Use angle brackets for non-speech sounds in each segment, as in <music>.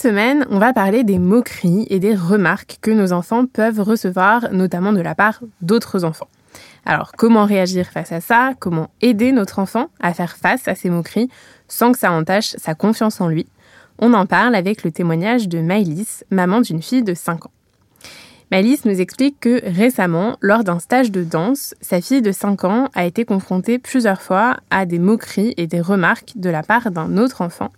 Semaine, on va parler des moqueries et des remarques que nos enfants peuvent recevoir, notamment de la part d'autres enfants. Alors, comment réagir face à ça? Comment aider notre enfant à faire face à ces moqueries sans que ça entache sa confiance en lui? On en parle avec le témoignage de Maëlys, maman d'une fille de 5 ans. Maëlys nous explique que récemment, lors d'un stage de danse, sa fille de 5 ans a été confrontée plusieurs fois à des moqueries et des remarques de la part d'un autre enfant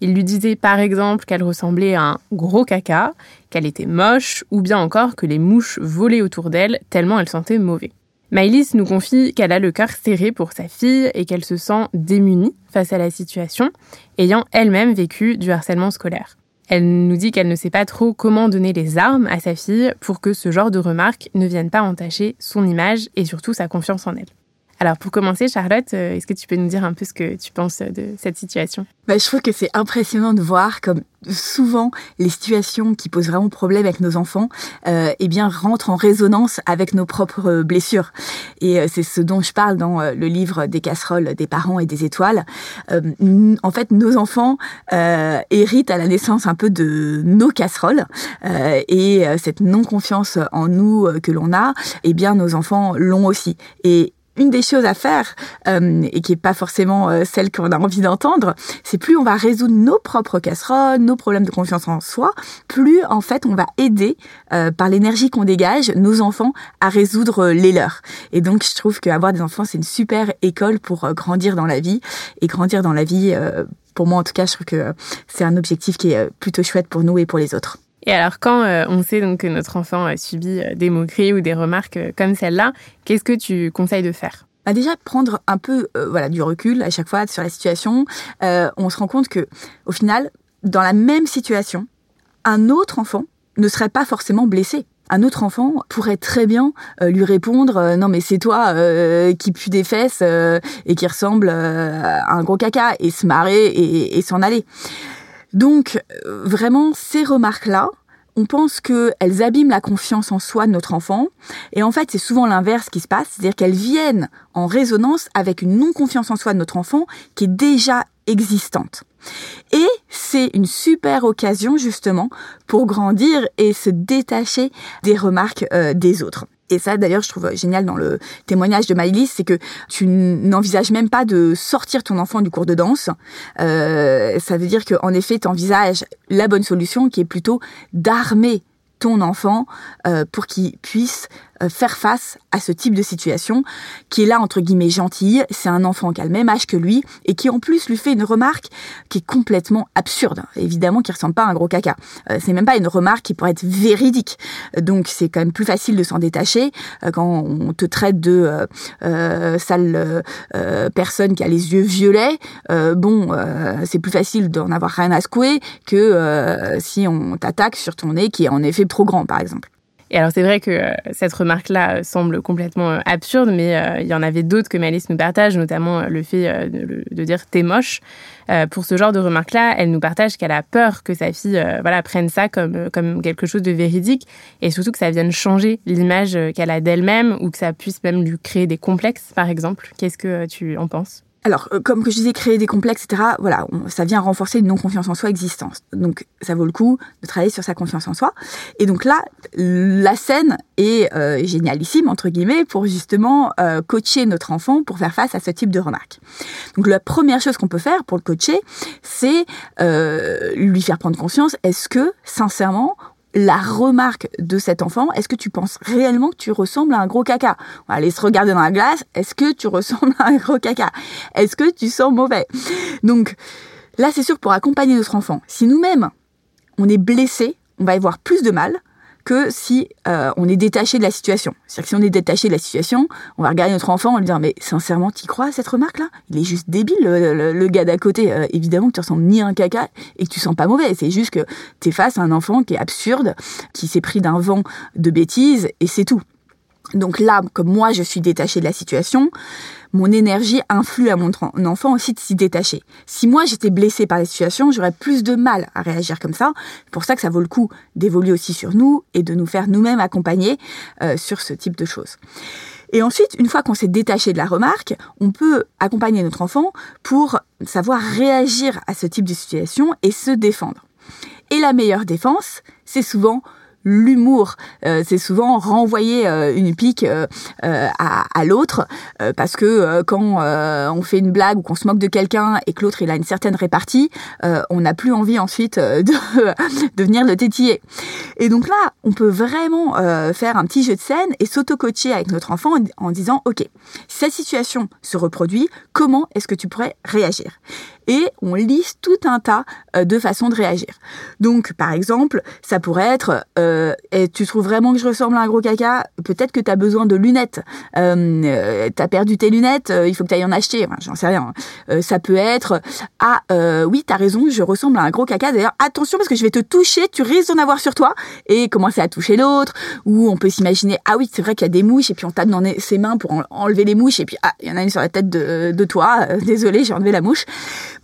il lui disait par exemple qu'elle ressemblait à un gros caca, qu'elle était moche, ou bien encore que les mouches volaient autour d'elle tellement elle sentait mauvais. Maëlys nous confie qu'elle a le cœur serré pour sa fille et qu'elle se sent démunie face à la situation, ayant elle-même vécu du harcèlement scolaire. Elle nous dit qu'elle ne sait pas trop comment donner les armes à sa fille pour que ce genre de remarques ne viennent pas entacher son image et surtout sa confiance en elle. Alors pour commencer, Charlotte, euh, est-ce que tu peux nous dire un peu ce que tu penses de cette situation? Bah, Je trouve que c'est impressionnant de voir comme souvent les situations qui posent vraiment problème avec nos enfants euh, eh bien rentrent en résonance avec nos propres blessures. Et euh, c'est ce dont je parle dans euh, le livre des casseroles des parents et des étoiles. En fait nos enfants héritent à la naissance un peu de nos casseroles et cette non confiance en nous que l'on a eh bien nos enfants l'ont aussi. Et une des choses à faire, euh, et qui est pas forcément euh, celle qu'on a envie d'entendre, c'est plus on va résoudre nos propres casseroles, nos problèmes de confiance en soi, plus en fait on va aider euh, par l'énergie qu'on dégage nos enfants à résoudre les leurs. Et donc je trouve qu'avoir des enfants c'est une super école pour grandir dans la vie et grandir dans la vie. pour moi en tout cas, je trouve que c'est un objectif qui est plutôt chouette pour nous et pour les autres. Et alors, quand euh, on sait donc que notre enfant a subi euh, des moqueries ou des remarques euh, comme celle-là, qu'est-ce que tu conseilles de faire? Bah déjà prendre un peu voilà du recul à chaque fois sur la situation. on se rend compte que au final, dans la même situation, un autre enfant ne serait pas forcément blessé un autre enfant pourrait très bien lui répondre non mais c'est toi qui pue des fesses et qui ressemble à un gros caca et se marrer et s'en aller. Donc, euh, vraiment, ces remarques-là, on pense qu'elles abîment la confiance en soi de notre enfant. Et en fait, c'est souvent l'inverse qui se passe, c'est-à-dire qu'elles viennent en résonance avec une non-confiance en soi de notre enfant qui est déjà existante. Et c'est une super occasion justement pour grandir et se détacher des remarques euh, des autres. Et ça, d'ailleurs, je trouve génial dans le témoignage de Maïlis, c'est que tu n'envisages même pas de sortir ton enfant du cours de danse. Euh, ça veut dire qu'en effet, tu envisages la bonne solution qui est plutôt d'armer ton enfant euh, pour qu'il puisse faire face à ce type de situation, qui est là entre guillemets gentille, c'est un enfant qui a le même âge que lui et qui en plus lui fait une remarque qui est complètement absurde, évidemment qui ressemble pas à un gros caca. Euh, c'est même pas une remarque qui pourrait être véridique, donc c'est quand même plus facile de s'en détacher euh, quand on te traite de sale personne qui a les yeux violets. bon, c'est plus facile d'en avoir rien à secouer que si on t'attaque sur ton nez qui est en effet trop grand, par exemple. Et alors c'est vrai que euh, cette remarque-là euh, semble complètement euh, absurde, mais il y en avait d'autres que Malice nous partage, notamment le fait de, dire t'es moche. pour ce genre de remarque-là, elle nous partage qu'elle a peur que sa fille voilà, prenne ça comme, comme quelque chose de véridique et surtout que ça vienne changer l'image qu'elle a d'elle-même ou que ça puisse même lui créer des complexes, par exemple. Qu'est-ce que tu en penses? Alors, euh, comme que je disais, créer des complexes, etc., voilà, ça vient renforcer une non-confiance en soi existence. Donc, ça vaut le coup de travailler sur sa confiance en soi. Et donc là, la scène est euh, génialissime, entre guillemets, pour justement euh, coacher notre enfant pour faire face à ce type de remarques. Donc, la première chose qu'on peut faire pour le coacher, c'est lui faire prendre conscience, est-ce que, sincèrement, la remarque de cet enfant, est-ce que tu penses réellement que tu ressembles à un gros caca? On va aller se regarder dans la glace, est-ce que tu <laughs> ressembles à un gros caca? Est-ce que tu sens mauvais? Donc là, c'est sûr pour accompagner notre enfant. Si nous-mêmes, on est blessé, on va y voir plus de mal que si euh, on est détaché de la situation. C'est-à-dire que si on est détaché de la situation, on va regarder notre enfant en lui disant mais sincèrement, t'y crois à cette remarque-là? Il est juste débile, le, gars d'à côté. Euh, évidemment que tu ressembles ni à un caca et que tu sens pas mauvais. C'est juste que t'es face à un enfant qui est absurde, qui s'est pris d'un vent de bêtises et c'est tout. Donc là, comme moi, je suis détachée de la situation, mon énergie influe à mon enfant aussi de s'y détacher. Si moi j'étais blessée par la situation, j'aurais plus de mal à réagir comme ça. C'est pour ça que ça vaut le coup d'évoluer aussi sur nous et de nous faire nous-mêmes accompagner euh, sur ce type de choses. Et ensuite, une fois qu'on s'est détaché de la remarque, on peut accompagner notre enfant pour savoir réagir à ce type de situation et se défendre. Et la meilleure défense, c'est souvent l'humour. c'est souvent renvoyer euh, une pique euh, euh, à, à l'autre parce que quand on fait une blague ou qu'on se moque de quelqu'un et que l'autre il a une certaine répartie, on n'a plus envie ensuite de, <laughs> de venir le tétiller. Et donc là, on peut vraiment faire un petit jeu de scène et s'auto-coacher avec notre enfant en, en disant, OK, si cette situation se reproduit, comment est-ce que tu pourrais réagir? Et on liste tout un tas de façons de réagir. Donc, par exemple, ça pourrait être euh, tu trouves vraiment que je ressemble à un gros caca, peut-être que tu as besoin de lunettes. Euh, euh perdu tes lunettes, euh, il faut que tu ailles en acheter. J'en sais rien. Euh, ça peut être Ah, oui, tu as raison, je ressemble à un gros caca. D'ailleurs, attention parce que je vais te toucher, tu risques d'en avoir sur toi. Et commencer à toucher l'autre. Ou on peut s'imaginer Ah oui, c'est vrai qu'il y a des mouches et puis on tape dans ses mains pour enlever les mouches. Et puis Ah, il y en a une sur la tête de, de toi. désolé, j'ai enlevé la mouche.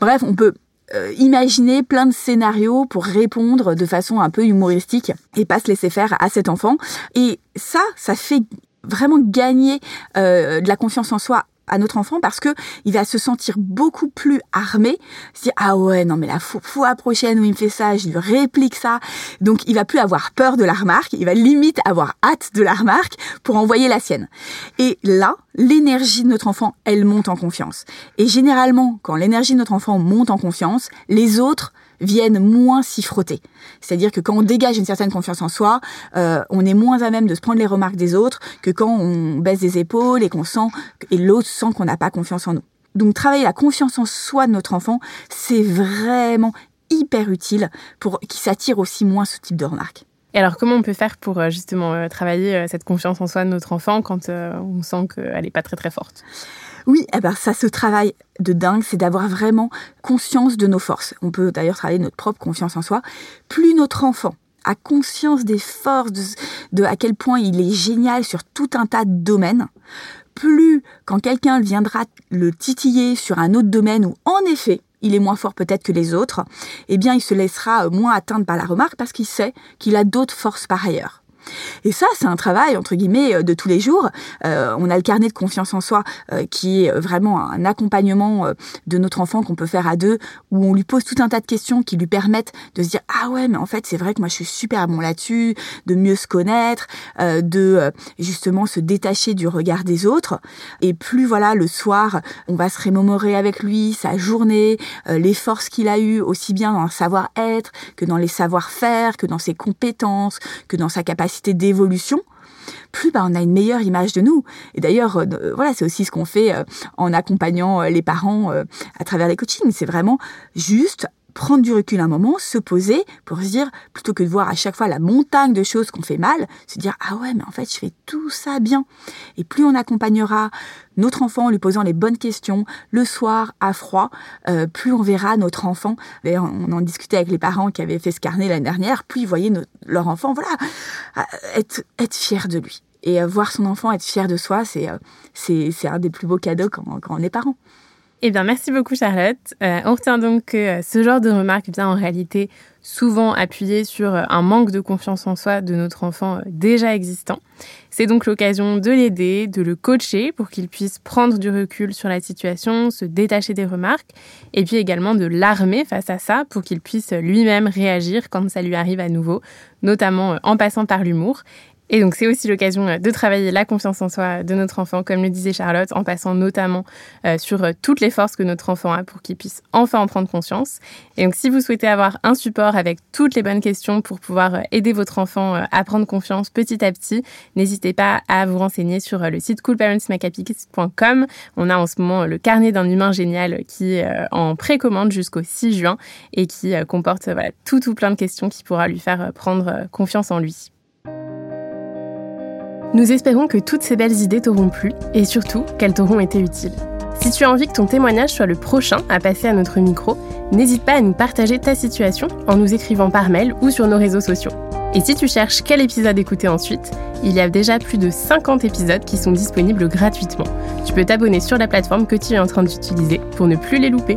Bref, on peut euh, imaginer plein de scénarios pour répondre de façon un peu humoristique et pas se laisser faire à cet enfant. Et ça, ça fait vraiment gagner euh, de la confiance en soi à notre enfant parce que il va se sentir beaucoup plus armé. Si ah ouais non mais la fois prochaine où il me fait ça, je lui réplique ça. Donc il va plus avoir peur de la remarque, il va limite avoir hâte de la remarque pour envoyer la sienne. Et là, l'énergie de notre enfant, elle monte en confiance. Et généralement, quand l'énergie de notre enfant monte en confiance, les autres viennent moins s'y frotter. C'est-à-dire que quand on dégage une certaine confiance en soi, euh, on est moins à même de se prendre les remarques des autres que quand on baisse des épaules et qu'on sent et l'autre sent qu'on n'a pas confiance en nous. Donc travailler la confiance en soi de notre enfant, c'est vraiment hyper utile pour qu'il s'attire aussi moins ce type de remarques. Et alors, comment on peut faire pour euh, justement euh, travailler cette confiance en soi de notre enfant quand on sent qu'elle n'est pas très très forte? Oui, eh ben ça se travaille de dingue, c'est d'avoir vraiment conscience de nos forces. On peut d'ailleurs travailler notre propre confiance en soi. Plus notre enfant a conscience des forces, de, à quel point il est génial sur tout un tas de domaines, plus quand quelqu'un viendra le titiller sur un autre domaine où en effet il est moins fort peut-être que les autres, eh bien il se laissera moins atteindre par la remarque parce qu'il sait qu'il a d'autres forces par ailleurs. Et ça, c'est un travail, entre guillemets, euh, de tous les jours. Euh, on a le carnet de confiance en soi euh, qui est vraiment un accompagnement de notre enfant qu'on peut faire à deux, où on lui pose tout un tas de questions qui lui permettent de se dire ah ouais, mais en fait c'est vrai que moi je suis super bon là-dessus, de mieux se connaître, de justement se détacher du regard des autres. Et plus voilà, le soir, on va se rémémorer avec lui sa journée, les forces qu'il a eues, aussi bien dans le savoir-être que dans les savoir-faire, que dans ses compétences, que dans sa capacité d'évolution, plus bah, on a une meilleure image de nous. Et d'ailleurs, euh, euh, voilà, c'est aussi ce qu'on fait euh, en accompagnant les parents à travers les coachings. C'est vraiment juste prendre du recul un moment, se poser pour se dire, plutôt que de voir à chaque fois la montagne de choses qu'on fait mal, se dire, ah ouais, mais en fait, je fais tout ça bien. Et plus on accompagnera notre enfant en lui posant les bonnes questions, le soir à froid, euh, plus on verra notre enfant, on en discutait avec les parents qui avaient fait ce carnet l'année dernière, plus ils voyaient leur enfant, voilà, euh, être, être fier de lui. Et euh, voir son enfant être fier de soi, c'est c'est un des plus beaux cadeaux quand, quand on est. Eh bien, merci beaucoup Charlotte. Euh, on retient donc que euh, ce genre de remarque vient en réalité souvent appuyer sur euh, un manque de confiance en soi de notre enfant déjà existant. C'est donc l'occasion de l'aider, de le coacher pour qu'il puisse prendre du recul sur la situation, se détacher des remarques, et puis également de l'armer face à ça pour qu'il puisse lui-même réagir quand ça lui arrive à nouveau, notamment en passant par l'humour, et donc c'est aussi l'occasion euh, de travailler la confiance en soi de notre enfant, comme le disait Charlotte, en passant notamment euh, sur euh, toutes les forces que notre enfant a pour qu'il puisse enfin en prendre conscience. Et donc si vous souhaitez avoir un support avec toutes les bonnes questions pour pouvoir aider votre enfant à prendre confiance petit à petit, n'hésitez pas à vous renseigner sur le site coolparentsmakehappykids.com. On a en ce moment le carnet d'un humain génial qui en précommande jusqu'au 6 juin et qui comporte tout plein de questions qui pourra lui faire prendre confiance en lui. Nous espérons que toutes ces belles idées t'auront plu et surtout qu'elles t'auront été utiles. Si tu as envie que ton témoignage soit le prochain à passer à notre micro, n'hésite pas à nous partager ta situation en nous écrivant par mail ou sur nos réseaux sociaux. Et si tu cherches quel épisode écouter ensuite, il y a déjà plus de 50 épisodes qui sont disponibles gratuitement. Tu peux t'abonner sur la plateforme que tu es en train d'utiliser pour ne plus les louper.